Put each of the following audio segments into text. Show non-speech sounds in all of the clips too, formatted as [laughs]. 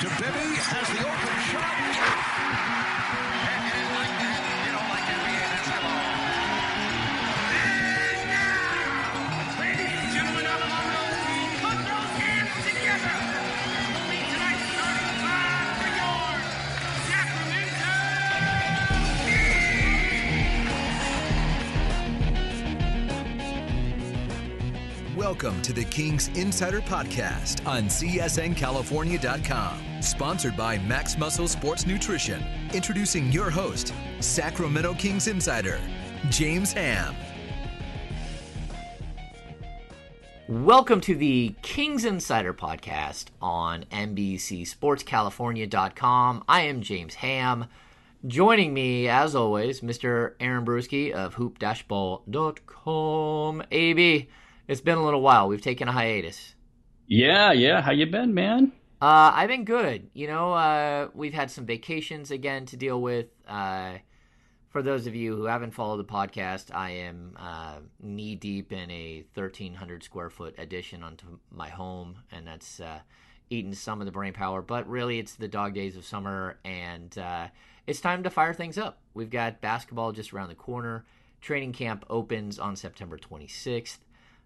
to Bibby Welcome to the Kings Insider Podcast on CSNCalifornia.com. Sponsored by Max Muscle Sports Nutrition. Introducing your host, Sacramento Kings Insider, James Ham. Welcome to the Kings Insider Podcast on NBCSportsCalifornia.com. I am James Ham. Joining me, as always, Mr. Aaron Bruski of Hoop-Ball.com. AB, it's been a little while. We've taken a hiatus. Yeah, yeah. How you been, man? Uh, I've been good. You know, uh, we've had some vacations again to deal with. Uh, for those of you who haven't followed the podcast, I am uh, knee deep in a 1,300 square foot addition onto my home, and that's uh, eaten some of the brain power. But really, it's the dog days of summer, and uh, it's time to fire things up. We've got basketball just around the corner. Training camp opens on September 26th.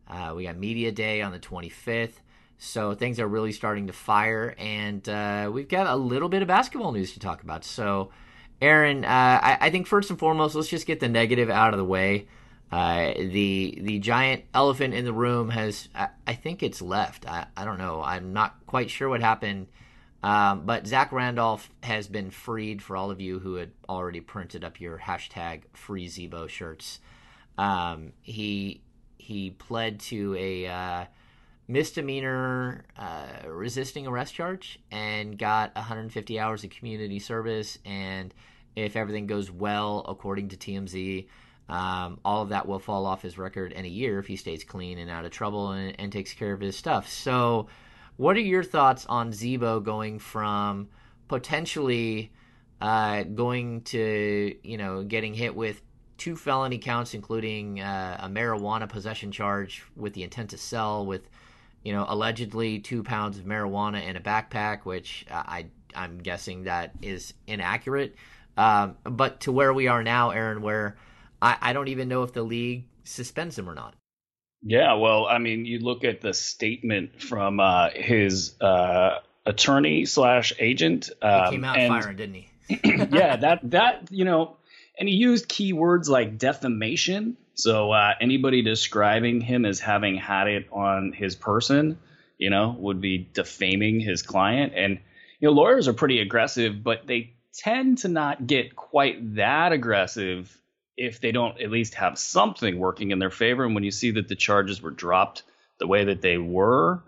Uh, we got media day on the 25th. So things are really starting to fire, and uh, we've got a little bit of basketball news to talk about. So, Aaron, uh, I, I, think first and foremost, let's just get the negative out of the way. Uh, the the giant elephant in the room has, I, I think it's left. I, I, don't know. I'm not quite sure what happened. Um, but Zach Randolph has been freed for all of you who had already printed up your hashtag free Z-Bo shirts. Um, he he pled to a uh, misdemeanor uh, resisting arrest charge and got 150 hours of community service. And if everything goes well, according to TMZ, um, all of that will fall off his record in a year if he stays clean and out of trouble and, and takes care of his stuff. So, what are your thoughts on Z-Bo going from potentially uh, going to, you know, getting hit with two felony counts, including uh, a marijuana possession charge with the intent to sell, with you know allegedly two pounds of marijuana in a backpack, which I I'm guessing that is inaccurate. Um, but to where we are now, Aaron, where I, I don't even know if the league suspends him or not. Yeah, well, I mean, you look at the statement from uh, his uh, attorney slash agent. Um, he came out and, firing, didn't he? [clears throat] yeah, that that you know and he used keywords like defamation. So uh, anybody describing him as having had it on his person, you know, would be defaming his client. And you know, lawyers are pretty aggressive, but they tend to not get quite that aggressive if they don't at least have something working in their favor. And when you see that the charges were dropped the way that they were,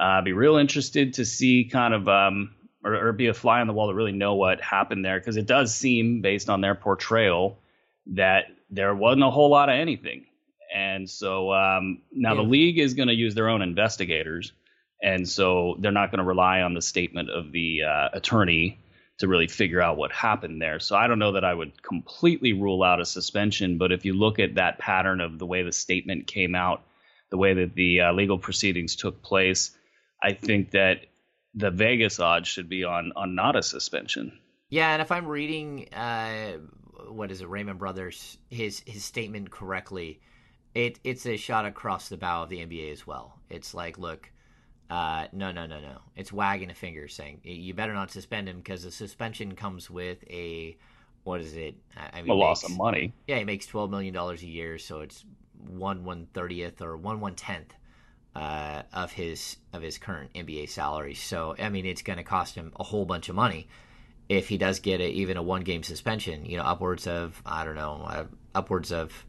uh, I'd be real interested to see kind of um, or, or be a fly on the wall to really know what happened there because it does seem based on their portrayal that there wasn't a whole lot of anything. And so um, now yeah. the league is going to use their own investigators, and so they're not going to rely on the statement of the uh, attorney to really figure out what happened there. So I don't know that I would completely rule out a suspension, but if you look at that pattern of the way the statement came out, the way that the uh, legal proceedings took place, I think that the Vegas odds should be on on not a suspension. Yeah, and if I'm reading uh, what is it, Raymond Brothers, his his statement correctly, it it's a shot across the bow of the NBA as well. It's like, look, uh, no, no, no, no. It's wagging a finger, saying you better not suspend him because the suspension comes with a what is it? I mean, a loss makes, of money. Yeah, he makes twelve million dollars a year, so it's one one thirtieth or one one tenth uh, of his of his current NBA salary. So I mean, it's going to cost him a whole bunch of money if he does get a, even a one game suspension. You know, upwards of I don't know, uh, upwards of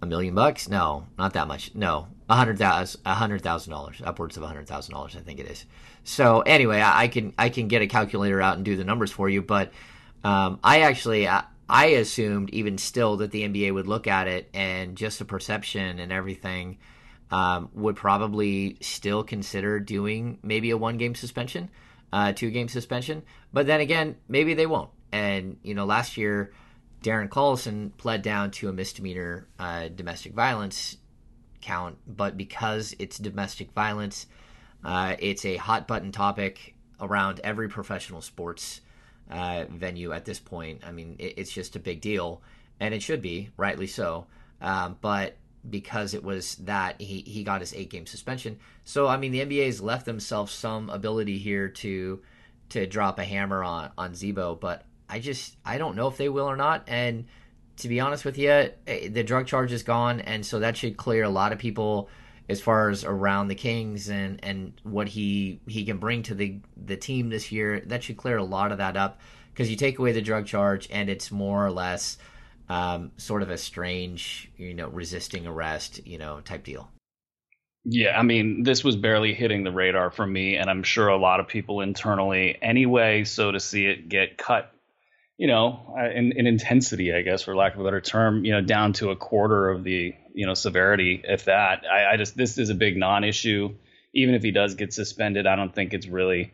a million bucks. No, not that much. No, a hundred thousand, a hundred thousand dollars, upwards of a hundred thousand dollars. I think it is. So anyway, I, I, can I can get a calculator out and do the numbers for you, but um, I actually. I, I assumed even still that the NBA would look at it and just the perception and everything um, would probably still consider doing maybe a one game suspension, uh, two game suspension. But then again, maybe they won't. And, you know, last year, Darren Collison pled down to a misdemeanor uh, domestic violence count. But because it's domestic violence, uh, it's a hot button topic around every professional sports uh, venue at this point. I mean, it, it's just a big deal, and it should be rightly so. Um, but because it was that he, he got his eight game suspension. So I mean the NBA has left themselves some ability here to to drop a hammer on on Z-Bo, but I just I don't know if they will or not. And to be honest with you, eh, the drug charge is gone, and so that should clear a lot of people as far as around the Kings and and what he he can bring to the the team this year. That should clear a lot of that up because you take away the drug charge and it's more or less um, sort of a strange, you know, resisting arrest, you know, type deal. Yeah, I mean, this was barely hitting the radar for me, and I'm sure a lot of people internally anyway. So to see it get cut, you know, uh, in, in intensity, I guess, for lack of a better term, you know, down to a quarter of the, you know, severity, if that, I, I just, this is a big non issue. Even if he does get suspended, I don't think it's really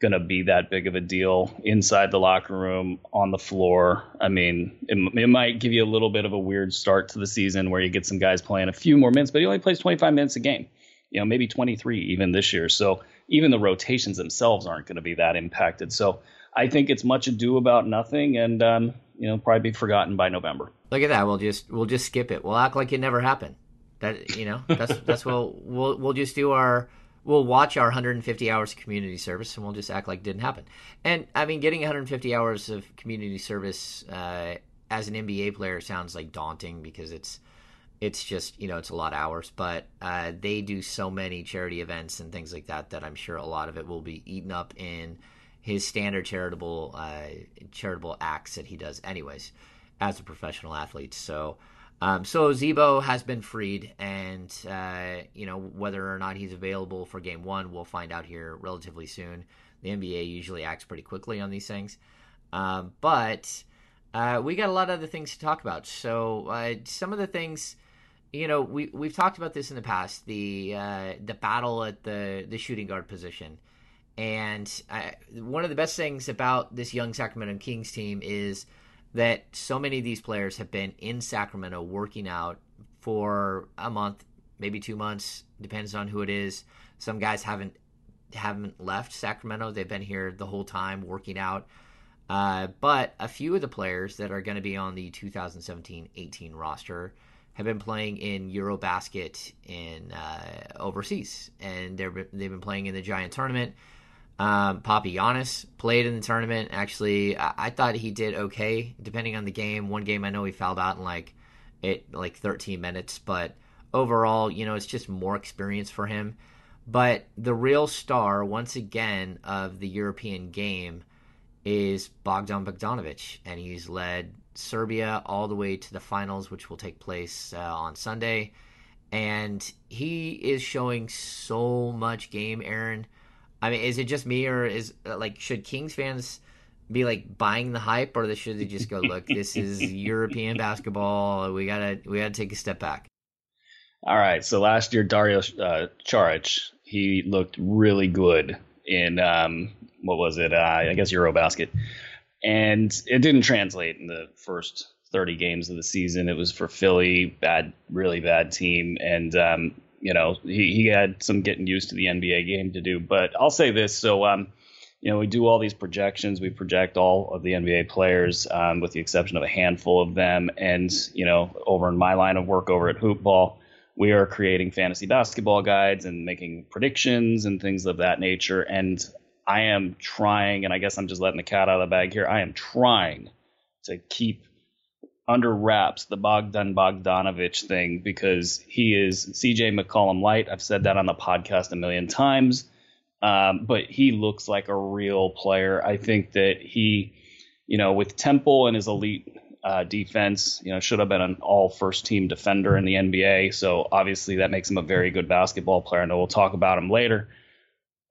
going to be that big of a deal inside the locker room on the floor. I mean, it, it, might give you a little bit of a weird start to the season where you get some guys playing a few more minutes, but he only plays 25 minutes a game. You know, maybe 23 even this year. So even the rotations themselves aren't going to be that impacted. So I think it's much ado about nothing, and um, you know, probably be forgotten by November. Look at that. We'll just we'll just skip it. We'll act like it never happened. That you know, that's that's what we'll we'll just do our we'll watch our 150 hours of community service and we'll just act like it didn't happen. And I mean, getting 150 hours of community service uh, as an NBA player sounds like daunting because it's it's just you know it's a lot of hours. But uh, they do so many charity events and things like that that I'm sure a lot of it will be eaten up in his standard charitable uh, charitable acts that he does anyways as a professional athlete. So. Um, so Z-Bo has been freed, and uh, you know whether or not he's available for Game One, we'll find out here relatively soon. The NBA usually acts pretty quickly on these things, um, but uh, we got a lot of other things to talk about. So uh, some of the things, you know, we we've talked about this in the past the uh, the battle at the the shooting guard position, and uh, one of the best things about this young Sacramento Kings team is that so many of these players have been in Sacramento working out for a month, maybe two months, depends on who it is. Some guys haven't haven't left Sacramento; they've been here the whole time working out. Uh, but a few of the players that are going to be on the 2017-18 roster have been playing in EuroBasket in uh, overseas, and they've they've been playing in the Giant tournament. Um, Papagiannis played in the tournament. Actually, I, I, thought he did okay, depending on the game. One game I know he fouled out in like it like 13 minutes, but overall, you know, it's just more experience for him. But the real star, once again, of the European game is Bogdan Bogdanovic, and he's led Serbia all the way to the finals, which will take place uh, on Sunday. And he is showing so much game, Aaron. I mean, is it just me, or is uh, like should Kings fans be like buying the hype, or should they just go, look, this is [laughs] European basketball. We gotta we gotta take a step back. All right. So last year, Dario uh, Saric, he looked really good in um, what was it? Uh, I guess EuroBasket, and it didn't translate in the first 30 games of the season. It was for Philly, bad, really bad team, and um, you know, he, he had some getting used to the NBA game to do. But I'll say this: so, um, you know, we do all these projections. We project all of the NBA players, um, with the exception of a handful of them. And you know, over in my line of work over at Hoopball, we are creating fantasy basketball guides and making predictions and things of that nature. And I am trying, and I guess I'm just letting the cat out of the bag here. I am trying to keep under wraps the Bogdan Bogdanovic thing because he is CJ McCollum light. I've said that on the podcast a million times. Um, but he looks like a real player. I think that he, you know, with Temple and his elite uh, defense, you know, should have been an all first team defender in the NBA. So obviously that makes him a very good basketball player. Know we'll talk about him later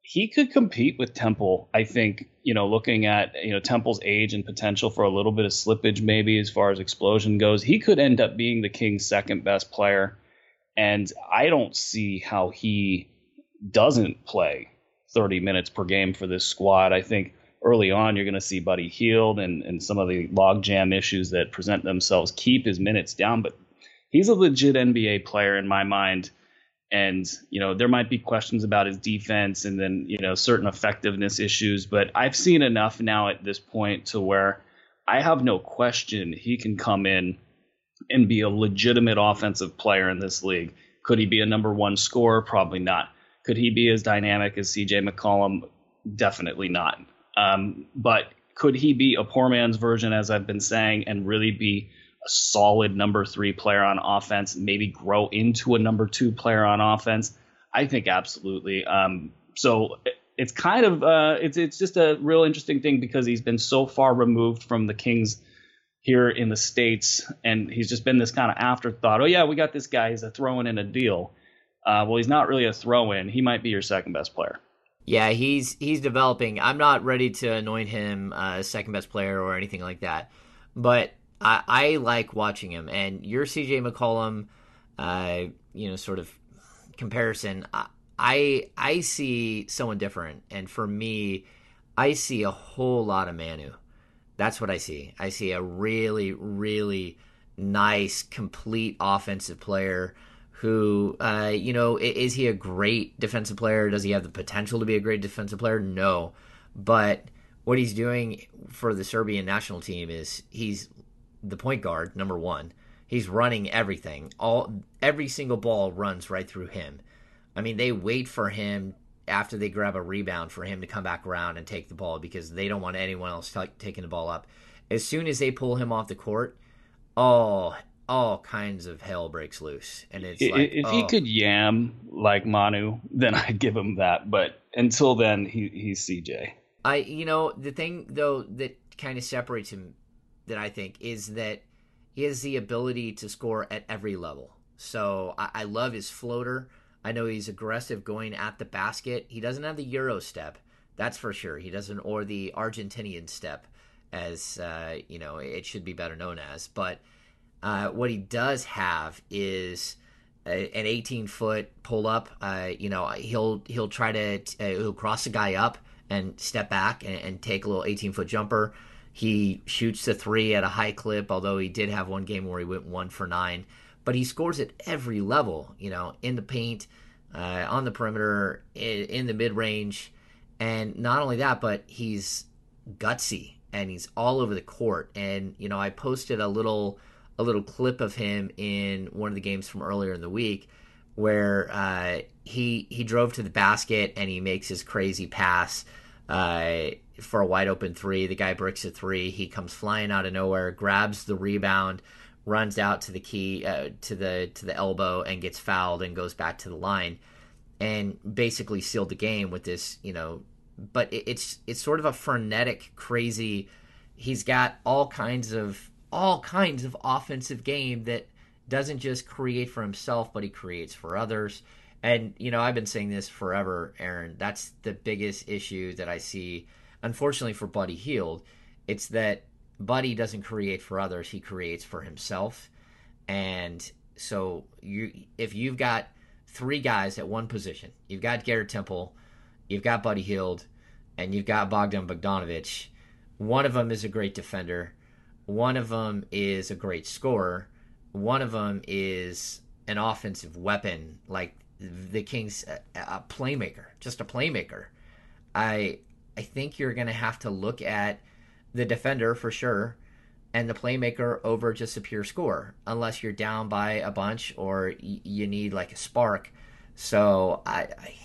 he could compete with Temple. I think you know, looking at you know Temple's age and potential for a little bit of slippage, maybe as far as explosion goes, he could end up being the Kings' second best player. And I don't see how he doesn't play 30 minutes per game for this squad. I think early on you're going to see Buddy Hield and, and some of the logjam issues that present themselves keep his minutes down. But he's a legit NBA player in my mind And, you know, there might be questions about his defense and then, you know, certain effectiveness issues. But I've seen enough now at this point to where I have no question he can come in and be a legitimate offensive player in this league. Could he be a number one scorer? Probably not. Could he be as dynamic as CJ McCollum? Definitely not. Um, but could he be a poor man's version, as I've been saying, and really be a solid number three player on offense, maybe grow into a number two player on offense? I think absolutely. Um, so it's kind of uh, it's it's just a real interesting thing because he's been so far removed from the Kings here in the states, and he's just been this kind of afterthought. Oh yeah, we got this guy. He's a throw-in in a deal. Uh, well, he's not really a throw-in. He might be your second best player. Yeah, he's he's developing. I'm not ready to anoint him uh, second best player or anything like that, but I, I like watching him. And your CJ McCollum, uh, you know, sort of comparison. I, I I see someone different, and for me, I see a whole lot of Manu. That's what I see. I see a really, really nice, complete offensive player who, uh, you know, is he a great defensive player? Does he have the potential to be a great defensive player? No. But what he's doing for the Serbian national team is he's the point guard, number one. He's running everything. All every single ball runs right through him. I mean, they wait for him after they grab a rebound for him to come back around and take the ball because they don't want anyone else t- taking the ball up. As soon as they pull him off the court, all all kinds of hell breaks loose, and it's if, like if oh. he could yam like Manu, [laughs] then I'd give him that. But until then, he he's CJ. I you know the thing though that kind of separates him that I think is that he has the ability to score at every level. So I, I love his floater. I know he's aggressive going at the basket. He doesn't have the Euro step, that's for sure. He doesn't, or the Argentinian step, as uh, you know, it should be better known as. But uh, what he does have is a, an 18 foot pull up. Uh, you know, he'll he'll try to uh, he'll cross a guy up and step back and, and take a little 18 foot jumper. He shoots the three at a high clip, although he did have one game where he went one for nine but he scores at every level, you know, in the paint, uh, on the perimeter, in, in the mid range. And not only that, but he's gutsy and he's all over the court. And, you know, I posted a little a little clip of him in one of the games from earlier in the week where uh, he he drove to the basket and he makes his crazy pass uh, for a wide open three. The guy bricks a three. He comes flying out of nowhere, grabs the rebound, runs out to the key uh, to the to the elbow and gets fouled and goes back to the line and basically sealed the game with this you know but it, it's it's sort of a frenetic crazy he's got all kinds of all kinds of offensive game that doesn't just create for himself but he creates for others and you know I've been saying this forever Aaron that's the biggest issue that I see unfortunately for Buddy Hield it's that Buddy doesn't create for others; he creates for himself. And so, you if you've got three guys at one position, you've got Garrett Temple, you've got Buddy Hield, and you've got Bogdan Bogdanovic. One of them is a great defender. One of them is a great scorer. One of them is an offensive weapon, like the Kings, a, a playmaker, just a playmaker. I I think you're going to have to look at the defender for sure and the playmaker over just a pure score unless you're down by a bunch or y- you need like a spark so i, I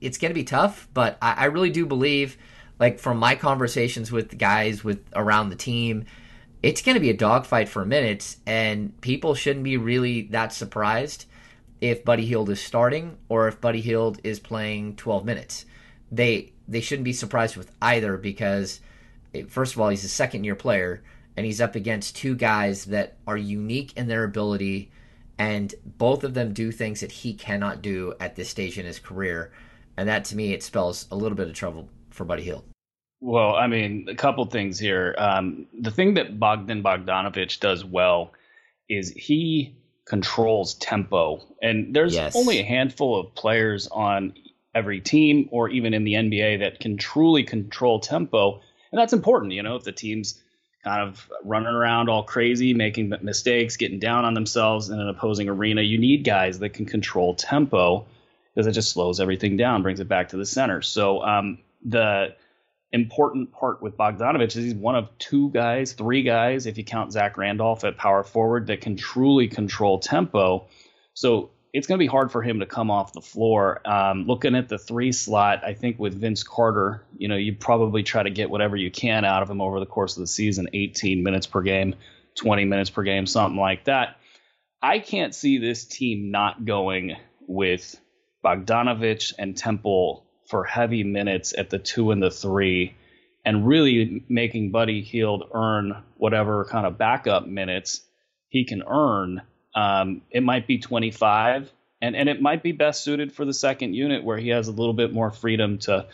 it's going to be tough but I, I, really do believe like from my conversations with guys with around the team it's going to be a dogfight for minutes and people shouldn't be really that surprised if buddy hield is starting or if buddy hield is playing 12 minutes they they shouldn't be surprised with either because first of all, he's a second year player, and he's up against two guys that are unique in their ability, and both of them do things that he cannot do at this stage in his career. And that to me, it spells a little bit of trouble for Buddy Hield. Well, I mean, a couple things here. Um, the thing that Bogdan Bogdanovic does well is he controls tempo. And there's yes. only a handful of players on every team or even in the NBA that can truly control tempo and that's important. You know, if the team's kind of running around all crazy, making mistakes, getting down on themselves in an opposing arena. You need guys that can control tempo because it just slows everything down, brings it back to the center. So um, the important part with Bogdanovic is he's one of two guys, three guys, if you count Zach Randolph at power forward, that can truly control tempo. So it's going to be hard for him to come off the floor. Um, looking at the three slot, I think with Vince Carter, you know, you probably try to get whatever you can out of him over the course of the season 18 minutes per game, 20 minutes per game, something like that. I can't see this team not going with Bogdanovic and Temple for heavy minutes at the two and the three and really making Buddy Hield earn whatever kind of backup minutes he can earn um, it might be 25, and and it might be best suited for the second unit where he has a little bit more freedom to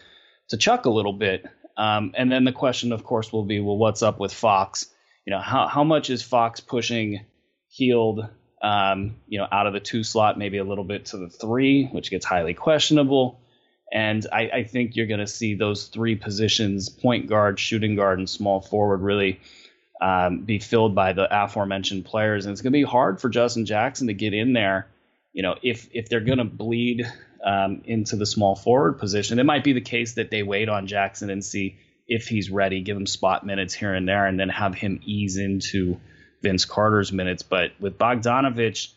to chuck a little bit. Um, and then the question, of course, will be, well, what's up with Fox? You know, how how much is Fox pushing Hield, um, you know, out of the two slot, maybe a little bit to the three, which gets highly questionable. And I, I think you're going to see those three positions, point guard, shooting guard, and small forward, really um, be filled by the aforementioned players, and it's going to be hard for Justin Jackson to get in there. You know, if if they're going to bleed um, into the small forward position, it might be the case that they wait on Jackson and see if he's ready, give him spot minutes here and there, and then have him ease into Vince Carter's minutes. But with Bogdanovic,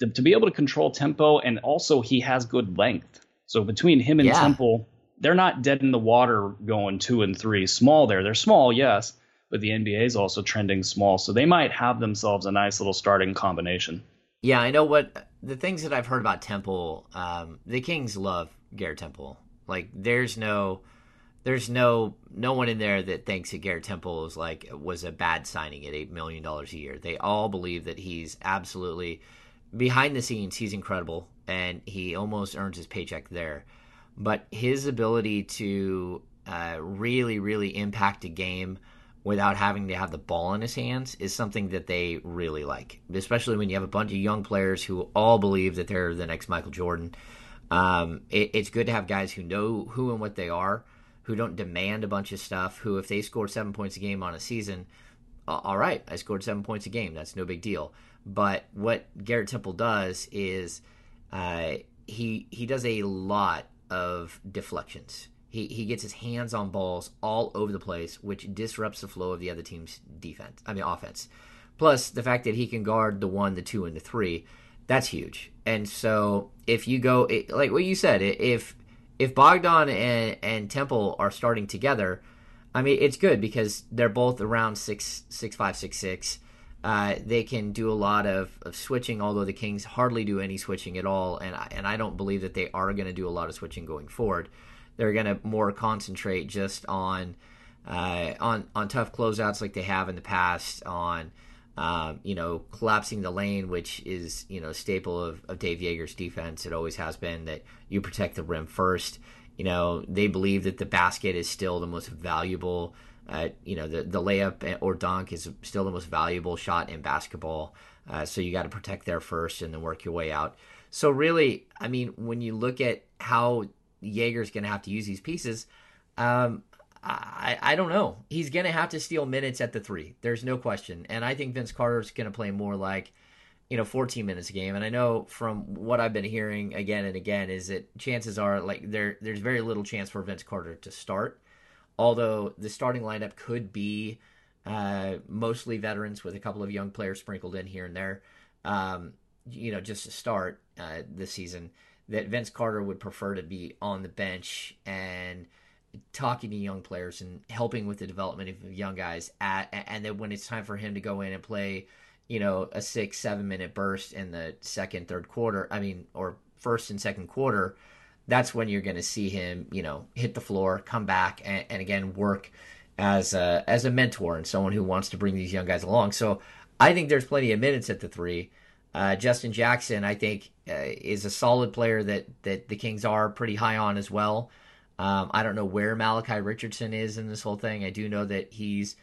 to, to be able to control tempo, and also he has good length. So between him and yeah. Temple, they're not dead in the water going two and three. Small there, they're small, yes, but the NBA is also trending small, so they might have themselves a nice little starting combination. Yeah, I know what the things that I've heard about Temple. Um, the Kings love Garrett Temple. Like, there's no, there's no, no one in there that thinks that Garrett Temple is like was a bad signing at eight million dollars a year. They all believe that he's absolutely behind the scenes. He's incredible, and he almost earns his paycheck there. But his ability to uh, really, really impact a game without having to have the ball in his hands is something that they really like, especially when you have a bunch of young players who all believe that they're the next Michael Jordan. Um, it, it's good to have guys who know who and what they are, who don't demand a bunch of stuff, who, if they score seven points a game on a season, all right, I scored seven points a game. That's no big deal. But what Garrett Temple does is uh, he he does a lot of deflections. He, he gets his hands on balls all over the place, which disrupts the flow of the other team's defense. I mean, offense. Plus, the fact that he can guard the one, the two, and the three, that's huge. And so, if you go like what you said, if if Bogdan and, and Temple are starting together, I mean, it's good because they're both around six six five six six. Uh, they can do a lot of, of switching, although the Kings hardly do any switching at all, and I, and I don't believe that they are going to do a lot of switching going forward they're going to more concentrate just on uh, on on tough closeouts like they have in the past on um, you know collapsing the lane, which is you know a staple of, of Dave Joerger's defense. It always has been that you protect the rim first. You know they believe that the basket is still the most valuable. Uh, you know the the layup or dunk is still the most valuable shot in basketball. Uh, so you got to protect there first and then work your way out. So really, I mean, when you look at how Joerger's going to have to use these pieces. Um, I, I don't know. He's going to have to steal minutes at the three. There's no question. And I think Vince Carter's going to play more like, you know, 14 minutes a game. And I know from what I've been hearing again and again is that chances are like there there's very little chance for Vince Carter to start. Although the starting lineup could be uh, mostly veterans with a couple of young players sprinkled in here and there. Um, you know, just to start uh, this season that Vince Carter would prefer to be on the bench and talking to young players and helping with the development of young guys at and then when it's time for him to go in and play you know a six seven minute burst in the second third quarter i mean or first and second quarter that's when you're going to see him you know hit the floor come back and, and again work as a as a mentor and someone who wants to bring these young guys along so i think there's plenty of minutes at the three uh, Justin Jackson, I think, uh, is a solid player that that the Kings are pretty high on as well. Um, I don't know where Malachi Richardson is in this whole thing. I do know that he's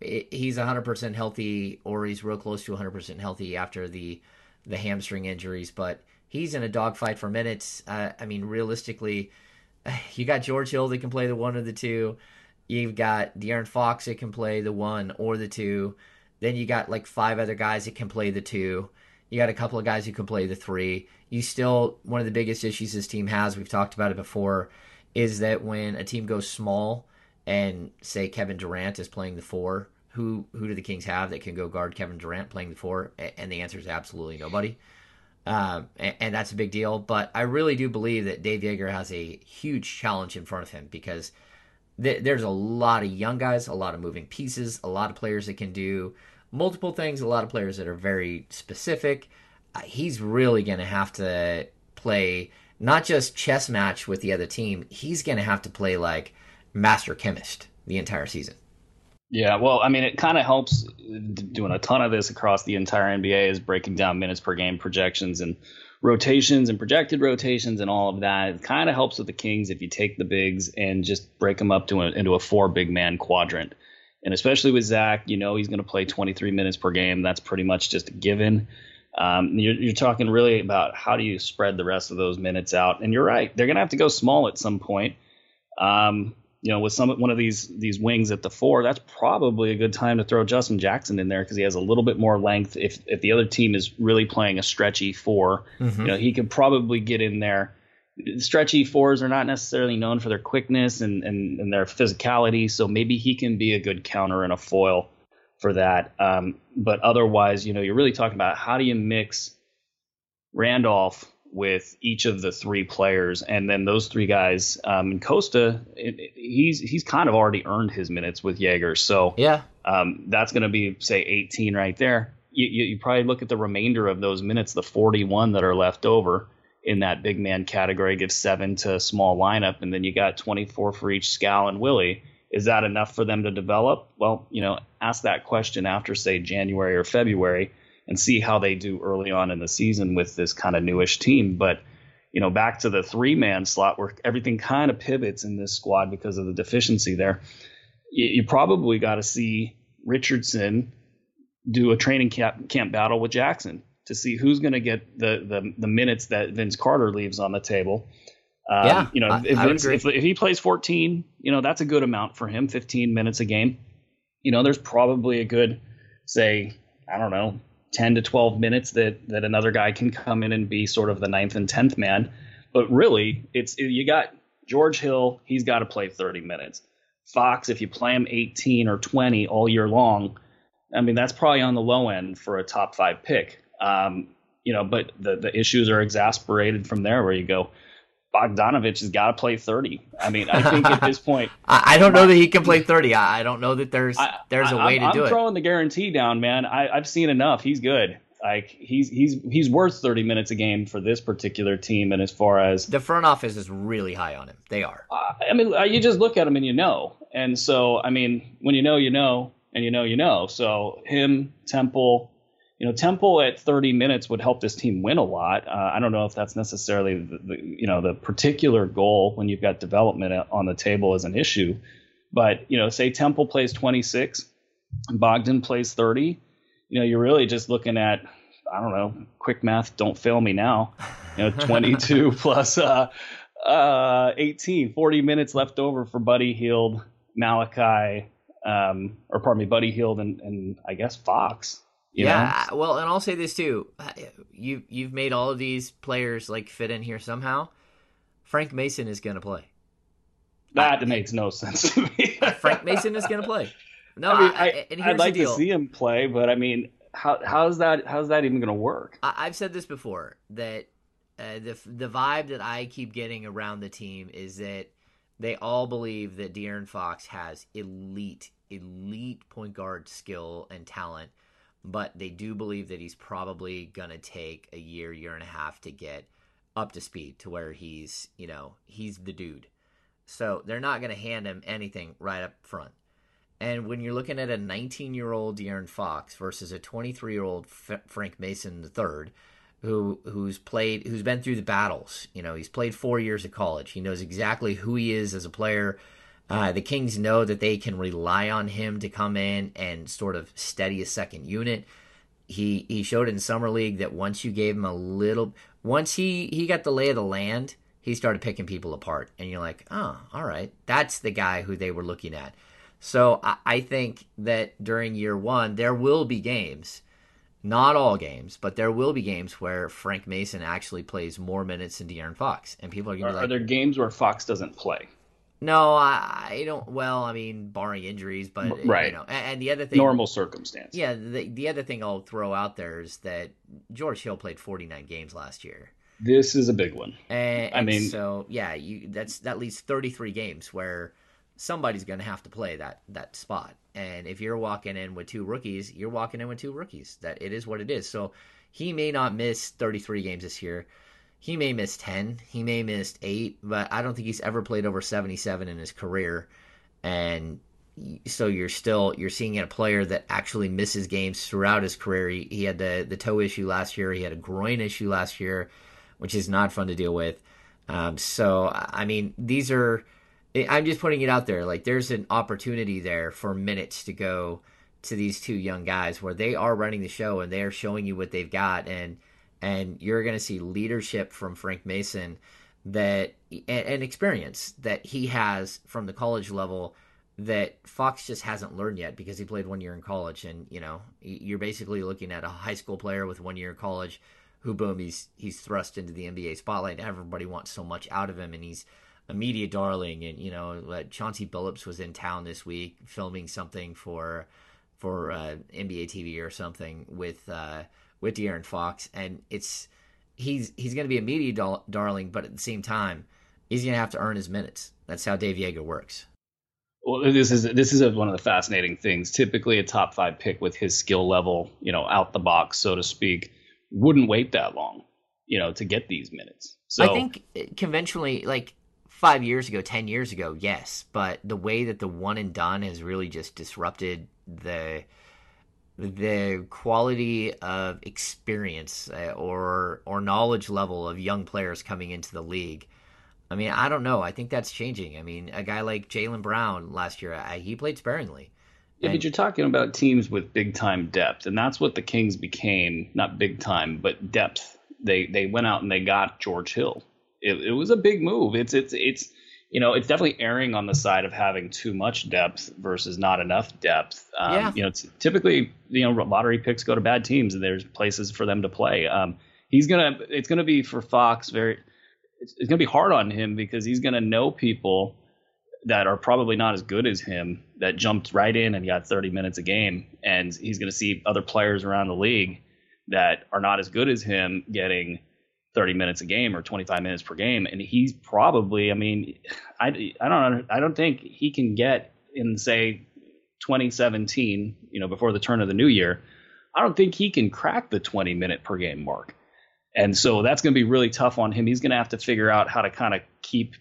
he's 100% healthy, or he's real close to 100% healthy after the the hamstring injuries, but he's in a dogfight for minutes. Uh, I mean, realistically, [laughs] you got George Hill that can play the one or the two. You've got De'Aaron Fox that can play the one or the two. Then you got like five other guys that can play the two. You got a couple of guys who can play the three. You still one of the biggest issues this team has. We've talked about it before, is that when a team goes small and say Kevin Durant is playing the four, who who do the Kings have that can go guard Kevin Durant playing the four? And the answer is absolutely nobody. Um, and, and, that's a big deal. But I really do believe that Dave Joerger has a huge challenge in front of him because th- there's a lot of young guys, a lot of moving pieces, a lot of players that can do multiple things, a lot of players that are very specific. Uh, he's really going to have to play not just chess match with the other team, he's going to have to play like master chemist the entire season. Yeah, well, I mean, it kind of helps doing a ton of this across the entire NBA is breaking down minutes per game projections and rotations and projected rotations and all of that. It kind of helps with the Kings if you take the bigs and just break them up to a, into a four big man quadrant. And especially with Zach, you know he's going to play 23 minutes per game. That's pretty much just a given. Um, you're, you're, talking really about how do you spread the rest of those minutes out. And you're right, they're going to have to go small at some point. Um, you know, with some one of these these wings at the four, that's probably a good time to throw Justin Jackson in there because he has a little bit more length. If if the other team is really playing a stretchy 4 mm-hmm. you know, he could probably get in there. Stretchy fours are not necessarily known for their quickness and, and, and their physicality, so maybe he can be a good counter and a foil for that. Um, but otherwise, you know, you're really talking about how do you mix Randolph with each of the three players, and then those three guys. Um, and Kosta, it, it, he's he's kind of already earned his minutes with Joerger, so yeah, um, that's going to be say 18 right there. You, you, you, probably look at the remainder of those minutes, the 41 that are left over in that big man category, give seven to small lineup, and then you got 24 for each Skal and Willie. Is that enough for them to develop? Well, you know, ask that question after say January or February and see how they do early on in the season with this kind of newish team. But you know, back to the three man slot where everything kind of pivots in this squad because of the deficiency there. You, you probably got to see Richardson do a training camp, camp battle with Jackson to see who's going to get the, the the minutes that Vince Carter leaves on the table. Um, yeah, you know, I, if, Vince, if, if, he plays 14, you know, that's a good amount for him, 15 minutes a game. You know, there's probably a good, say, I don't know, 10 to 12 minutes that that another guy can come in and be sort of the ninth and 10th man. But really, it's you got George Hill, he's got to play 30 minutes. Fox, if you play him 18 or 20 all year long, I mean that's probably on the low end for a top five pick. Um, you know, but the the issues are exasperated from there where you go, Bogdanovic has got to play 30. I mean, I think at this point, [laughs] I, don't know that he can play 30. I, don't know that there's I, there's a way I, to do I'm it. I'm throwing the guarantee down, man. I, have seen enough. He's good. Like he's he's he's worth 30 minutes a game for this particular team. And as far as the front office is really high on him, they are. Uh, I mean, you just look at him and you know. And so, I mean, when you know, you know, and you know, you know. So him, Temple, you know, Temple at 30 minutes would help this team win a lot. Uh, I don't know if that's necessarily the, the, you know the particular goal when you've got development on the table as an issue, but you know, say Temple plays 26, Bogdan plays 30. You know, you're really just looking at I don't know, quick math. Don't fail me now. You know, 22 [laughs] plus uh, uh, 18, 40 minutes left over for Buddy Hield, Malachi, um, or pardon me, Buddy Hield and, and I guess Fox yeah, know? well, and I'll say this too: you you've made all of these players like fit in here somehow. Frank Mason is going to play. That I, makes no sense to me. [laughs] Frank Mason is going to play. No, I mean, I, I would like to see him play, but I mean, how how's that how's that even going to work? I, have said this before that uh, the the vibe that I keep getting around the team is that they all believe that De'Aaron Fox has elite elite point guard skill and talent but they do believe that he's probably going to take a year, year and a half to get up to speed to where he's, you know, he's the dude. So they're not going to hand him anything right up front. And when you're looking at a 19 year old De'Aaron Fox versus a 23 year old F- Frank Mason III, who who's played, who's been through the battles, you know, he's played four years of college. He knows exactly who he is as a player, uh, the Kings know that they can rely on him to come in and sort of steady a second unit. He he showed in summer league that once you gave him a little, once he he got the lay of the land, he started picking people apart, and you're like, oh, all right, that's the guy who they were looking at. So I, I think that during year one, there will be games, not all games, but there will be games where Frank Mason actually plays more minutes than De'Aaron Fox, and people are going to be Are, like, are there games where Fox doesn't play? No, I, I don't. Well, I mean, barring injuries, but Right. You know, and, and the other thing, Normal circumstance. yeah, the the other thing I'll throw out there is that George Hill played 49 games last year. This is a big one. And, I mean- so yeah, you that's that leaves 33 games where somebody's going to have to play that that spot. And if you're walking in with two rookies, you're walking in with two rookies. That it is what it is. So he may not miss 33 games this year. He may miss 10. He may miss 8, but I don't think he's ever played over 77 in his career. And so you're still you're seeing a player that actually misses games throughout his career. He, he had the the toe issue last year. He had a groin issue last year, which is not fun to deal with. Um, so I mean, these are. I'm just putting it out there. Like there's an opportunity there for minutes to go to these two young guys where they are running the show and they are showing you what they've got and and you're going to see leadership from Frank Mason that and, experience that he has from the college level that Fox just hasn't learned yet because he played one year in college and you know you're basically looking at a high school player with one year in college who boom he's he's thrust into the NBA spotlight. Everybody wants so much out of him and he's a media darling. And you know uh, Chauncey Billups was in town this week filming something for for uh, NBA TV or something with uh, with De'Aaron Fox and it's he's he's going to be a media dar- darling but at the same time he's going to have to earn his minutes that's how Dave Joerger works Well, this is this is a, one of the fascinating things. Typically, a top five pick with his skill level, you know, out the box, so to speak, wouldn't wait that long, you know, to get these minutes. So I think uh, conventionally, like five years ago, ten years ago, yes, but the way that the one and done has really just disrupted the the quality of experience uh, or or knowledge level of young players coming into the league. I mean, I don't know. I think that's changing. I mean, a guy like Jaylen Brown last year, I, he played sparingly. Yeah, And- but you're talking about teams with big time depth, and that's what the Kings became. Not big time, but depth. They they went out and they got George Hill. It, it was a big move. It's it's it's you know it's definitely erring on the side of having too much depth versus not enough depth. Um, Yeah. You know, it's typically you know lottery picks go to bad teams, and there's places for them to play. Um, he's gonna it's gonna be for Fox very. It's, it's gonna be hard on him because he's gonna know people that are probably not as good as him that jumped right in and got 30 minutes a game and he's going to see other players around the league that are not as good as him getting 30 minutes a game or 25 minutes per game and he's probably I mean [sighs] I, I don't I don't think he can get in say 2017 you know before the turn of the new year I don't think he can crack the 20 minute per game mark and so that's going to be really tough on him he's going to have to figure out how to kind of keep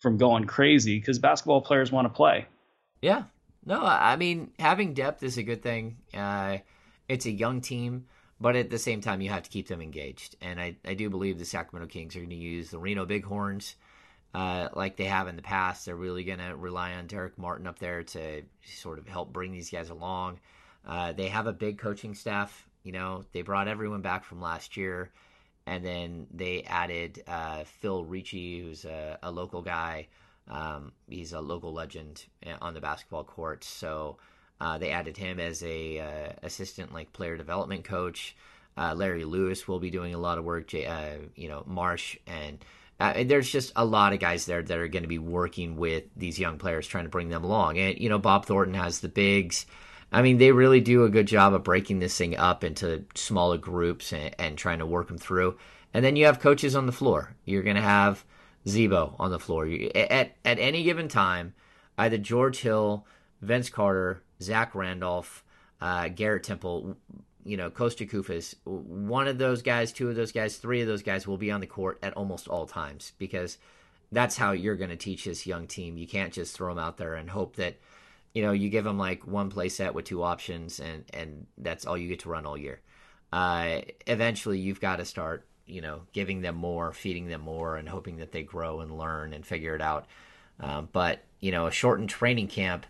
from going crazy because basketball players want to play. Yeah. No, I mean, having depth is a good thing. Uh, it's a young team, but at the same time, you have to keep them engaged. And I, I do believe the Sacramento Kings are going to use the Reno Bighorns uh, like they have in the past. They're really going to rely on Darrick Martin up there to sort of help bring these guys along. Uh, they have a big coaching staff. You know, they brought everyone back from last year. And then they added uh, Phil Ricci, who's a, a local guy. Um, he's a local legend uh, on the basketball court. So uh, they added him as a uh, assistant, like player development coach. Uh, Larry Lewis will be doing a lot of work. Uh, you know, Marsh and uh, and there's just a lot of guys there that are going to be working with these young players, trying to bring them along. And you know, Bob Thornton has the bigs. I mean, they really do a good job of breaking this thing up into smaller groups and, and trying to work them through. And then you have coaches on the floor. You're going to have Z-Bo on the floor. You, at at any given time, either George Hill, Vince Carter, Zach Randolph, uh, Garrett Temple, you know, Kosta Koufos, one of those guys, two of those guys, three of those guys will be on the court at almost all times because that's how you're going to teach this young team. You can't just throw them out there and hope that you know you give them like one play set with two options and and that's all you get to run all year. Uh, eventually, you've got to start you know giving them more, feeding them more, and hoping that they grow and learn and figure it out. Um, but you know, a shortened training camp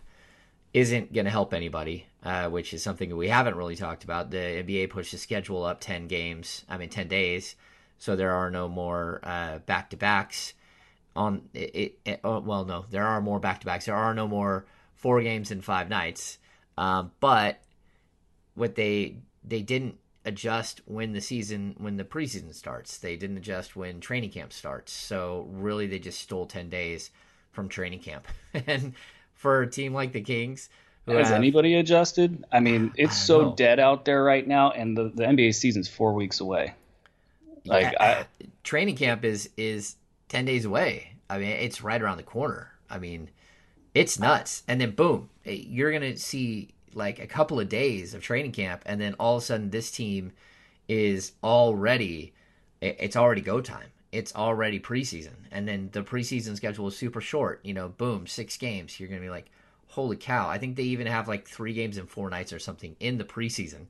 isn't going to help anybody, uh, which is something we haven't really talked about. The NBA pushed the schedule up ten games, I mean ten days, so there are no more back to backs. on it, it oh, well, no, there are more back to backs. There are no more four games in five nights. Um, but what they they didn't adjust when the season when the preseason starts. They didn't adjust when training camp starts. So really, they just stole ten days from training camp. [laughs] and for a team like the Kings, has have, anybody adjusted? I mean, [sighs] it's so know. dead out there right now, and the, the NBA season's four weeks away. Like yeah, I, training camp is is ten days away. I mean, it's right around the corner. I mean, it's nuts. And then boom, eh, you're gonna see like a couple of days of training camp, and then all of a sudden this team is already eh, it's already go time. It's already preseason, and then the preseason schedule is super short. You know, boom, six games. You're gonna be like, holy cow! I think they even have like three games in four nights or something in the preseason.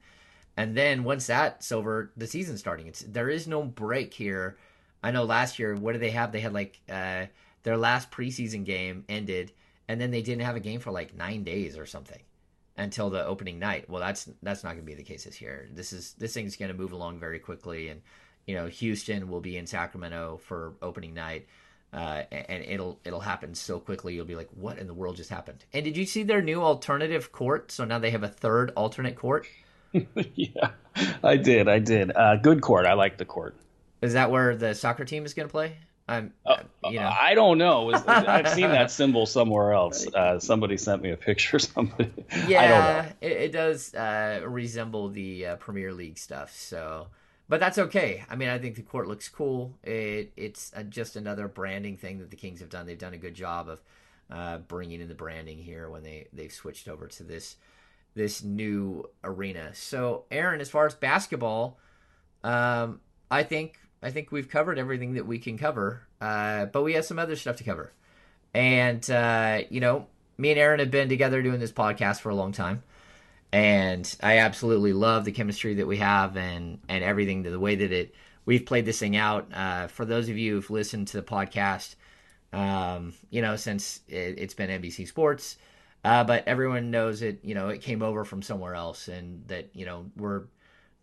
And then once that's over, the season's starting. It's there is no break here. I know last year, what did they have? They had like uh, their last preseason game ended, and then they didn't have a game for like nine days or something until the opening night. Well, that's that's not to be the case this year. This is this thing's to move along very quickly, and you know Houston will be in Sacramento for opening night, uh, and it'll it'll happen so quickly. You'll be like, what in the world just happened? And did you see their new alternative court? So now they have a third alternate court. [laughs] yeah, I did. I did. Uh, good court. I like the court. Is that where the soccer team is going to play? I'm, uh, you know, I don't know. I've seen that [laughs] symbol somewhere else. Uh, somebody sent me a picture. Somebody. [laughs] Yeah, it, it, does uh, resemble the uh, Premier League stuff. So, but that's okay. I mean, I think the court looks cool. It, it's uh, just another branding thing that the Kings have done. They've done a good job of uh, bringing in the branding here when they they've switched over to this this new arena. So, Aaron, as far as basketball, um, I think I think we've covered everything that we can cover, uh, but we have some other stuff to cover. And uh, you know, me and Aaron have been together doing this podcast for a long time, and I absolutely love the chemistry that we have and and everything to the way that it we've played this thing out. Uh, for those of you who've listened to the podcast, um, you know, since it, has been NBC Sports. Uh, but everyone knows it. You know, it came over from somewhere else, and that you know we're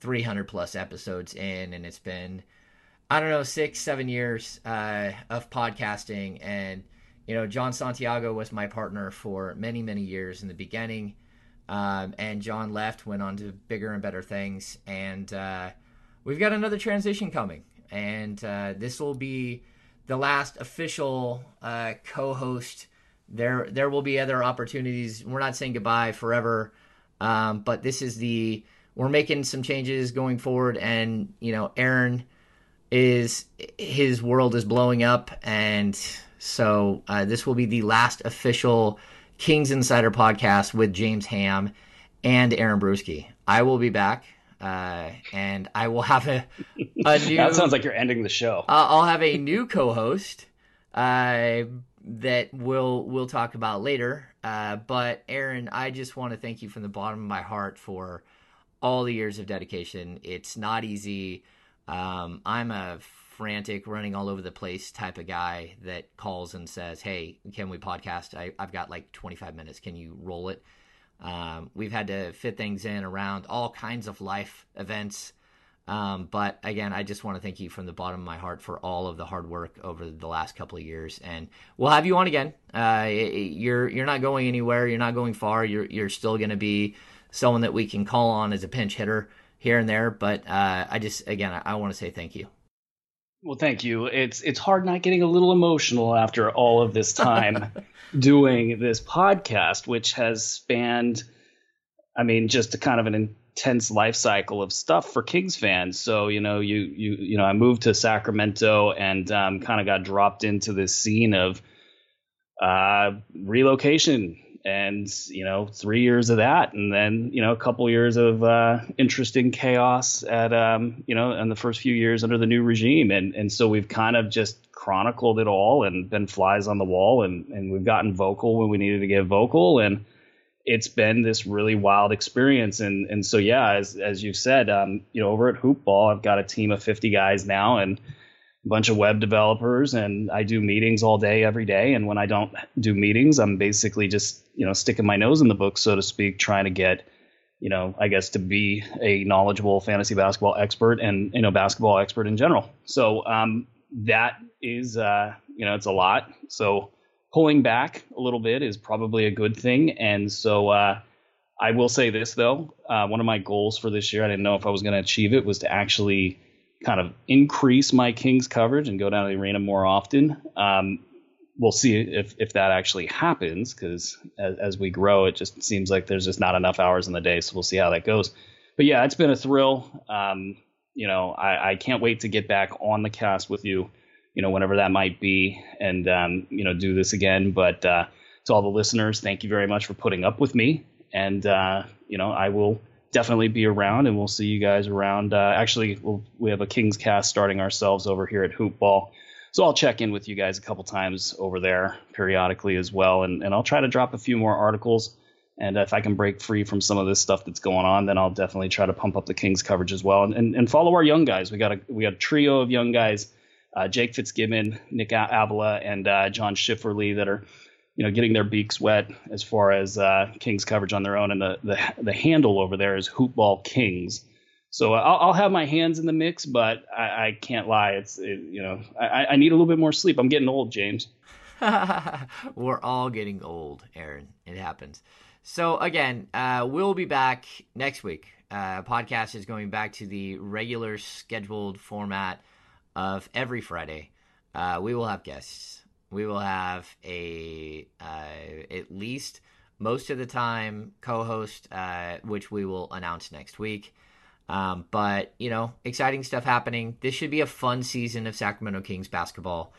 300 plus episodes in, and it's been I don't know six, seven years uh, of podcasting, and you know, John Santiago was my partner for many, many years in the beginning, um, and John left, went on to bigger and better things, and uh, we've got another transition coming, and uh, this will be the last official uh, co-host. There there will be other opportunities. We're not saying goodbye forever, um, but this is the we're making some changes going forward, and you know, Aaron is his world is blowing up, and so uh, this will be the last official Kings Insider podcast with James Ham and Aaron Bruski. I will be back. Uh, and I will have a, a [laughs] new. that sounds like you're ending the show. Uh, I'll have a new co-host. Uh, that we'll we'll talk about later. Uh, but Aaron, I just want to thank you from the bottom of my heart for all the years of dedication. It's not easy. Um, I'm a frantic, running all over the place type of guy that calls and says, "Hey, can we podcast? I, have got like 25 minutes. Can you roll it?" Um, we've had to fit things in around all kinds of life events. Um, but again, I just want to thank you from the bottom of my heart for all of the hard work over the last couple of years, and we'll have you on again. Uh, you're you're not going anywhere. You're not going far. You're you're still going to be someone that we can call on as a pinch hitter here and there. But uh, I just again, I, I want to say thank you. Well, thank you. It's it's hard not getting a little emotional after all of this time [laughs] doing this podcast, which has spanned. I mean, just a kind of an intense life cycle of stuff for Kings fans. So you know, you you you know, I moved to Sacramento and um, kind of got dropped into this scene of uh, relocation and you know three years of that and then you know a couple years of uh, interesting chaos at um, you know in the first few years under the new regime and and so we've kind of just chronicled it all and been flies on the wall and and we've gotten vocal when we needed to get vocal and it's been this really wild experience. And and so yeah, as as you've said, um, you know, over at Hoopball, I've got a team of 50 guys now and bunch of web developers, and I do meetings all day, every day. And when I don't do meetings, I'm basically just you know sticking my nose in the book, so to speak, trying to get you know, I guess to be a knowledgeable fantasy basketball expert and you know basketball expert in general. So um, that is uh, You know, it's a lot. So pulling back a little bit is probably a good thing. And so uh, I will say this though, uh, one of my goals for this year, I didn't know if I was going to achieve it, was to actually kind of increase my Kings coverage and go down to the arena more often. Um, we'll see if if that actually happens because as, as, we grow, it just seems like there's just not enough hours in the day. So we'll see how that goes. But yeah, it's been a thrill. Um, you know, I, I, can't wait to get back on the cast with you. You know, whenever that might be, and um, you know, do this again. But uh, to all the listeners, thank you very much for putting up with me. And uh, you know, I will definitely be around, and we'll see you guys around. Uh, actually, we'll, we have a Kings cast starting ourselves over here at Hoopball so I'll check in with you guys a couple times over there periodically as well, and, and I'll try to drop a few more articles. And if I can break free from some of this stuff that's going on, then I'll definitely try to pump up the Kings coverage as well, and, and, and follow our young guys. We got a we got a trio of young guys, uh, Jake Fitzgibbon, Nick Avila, and uh, John Schifferly that are you know getting their beaks wet as far as uh, Kings coverage on their own. And the, the the handle over there is Hoopball Kings. So I'll, I'll, have my hands in the mix, but I, I can't lie. It's it, you know I, I need a little bit more sleep. I'm getting old, James. [laughs] We're all getting old, Aaron. It happens. So again, uh, we'll be back next week. Uh, podcast is going back to the regular scheduled format of every Friday. Uh, we will have guests. We will have a uh, at least most of the time co-host, uh, which we will announce next week. Um, but you know, exciting stuff happening. This should be a fun season of Sacramento Kings basketball.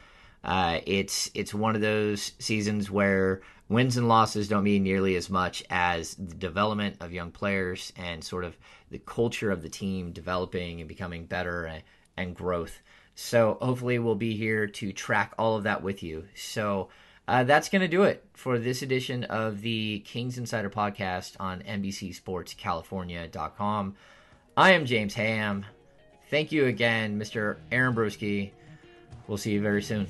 Uh, it's it's one of those seasons where wins and losses don't mean nearly as much as the development of young players and sort of the culture of the team developing and becoming better and, and growth. So hopefully we'll be here to track all of that with you. So uh, that's going to do it for this edition of the Kings Insider Podcast on NBCSportsCalifornia.com. I am James Ham. Thank you again, Mr. Aaron Bruski. We'll see you very soon.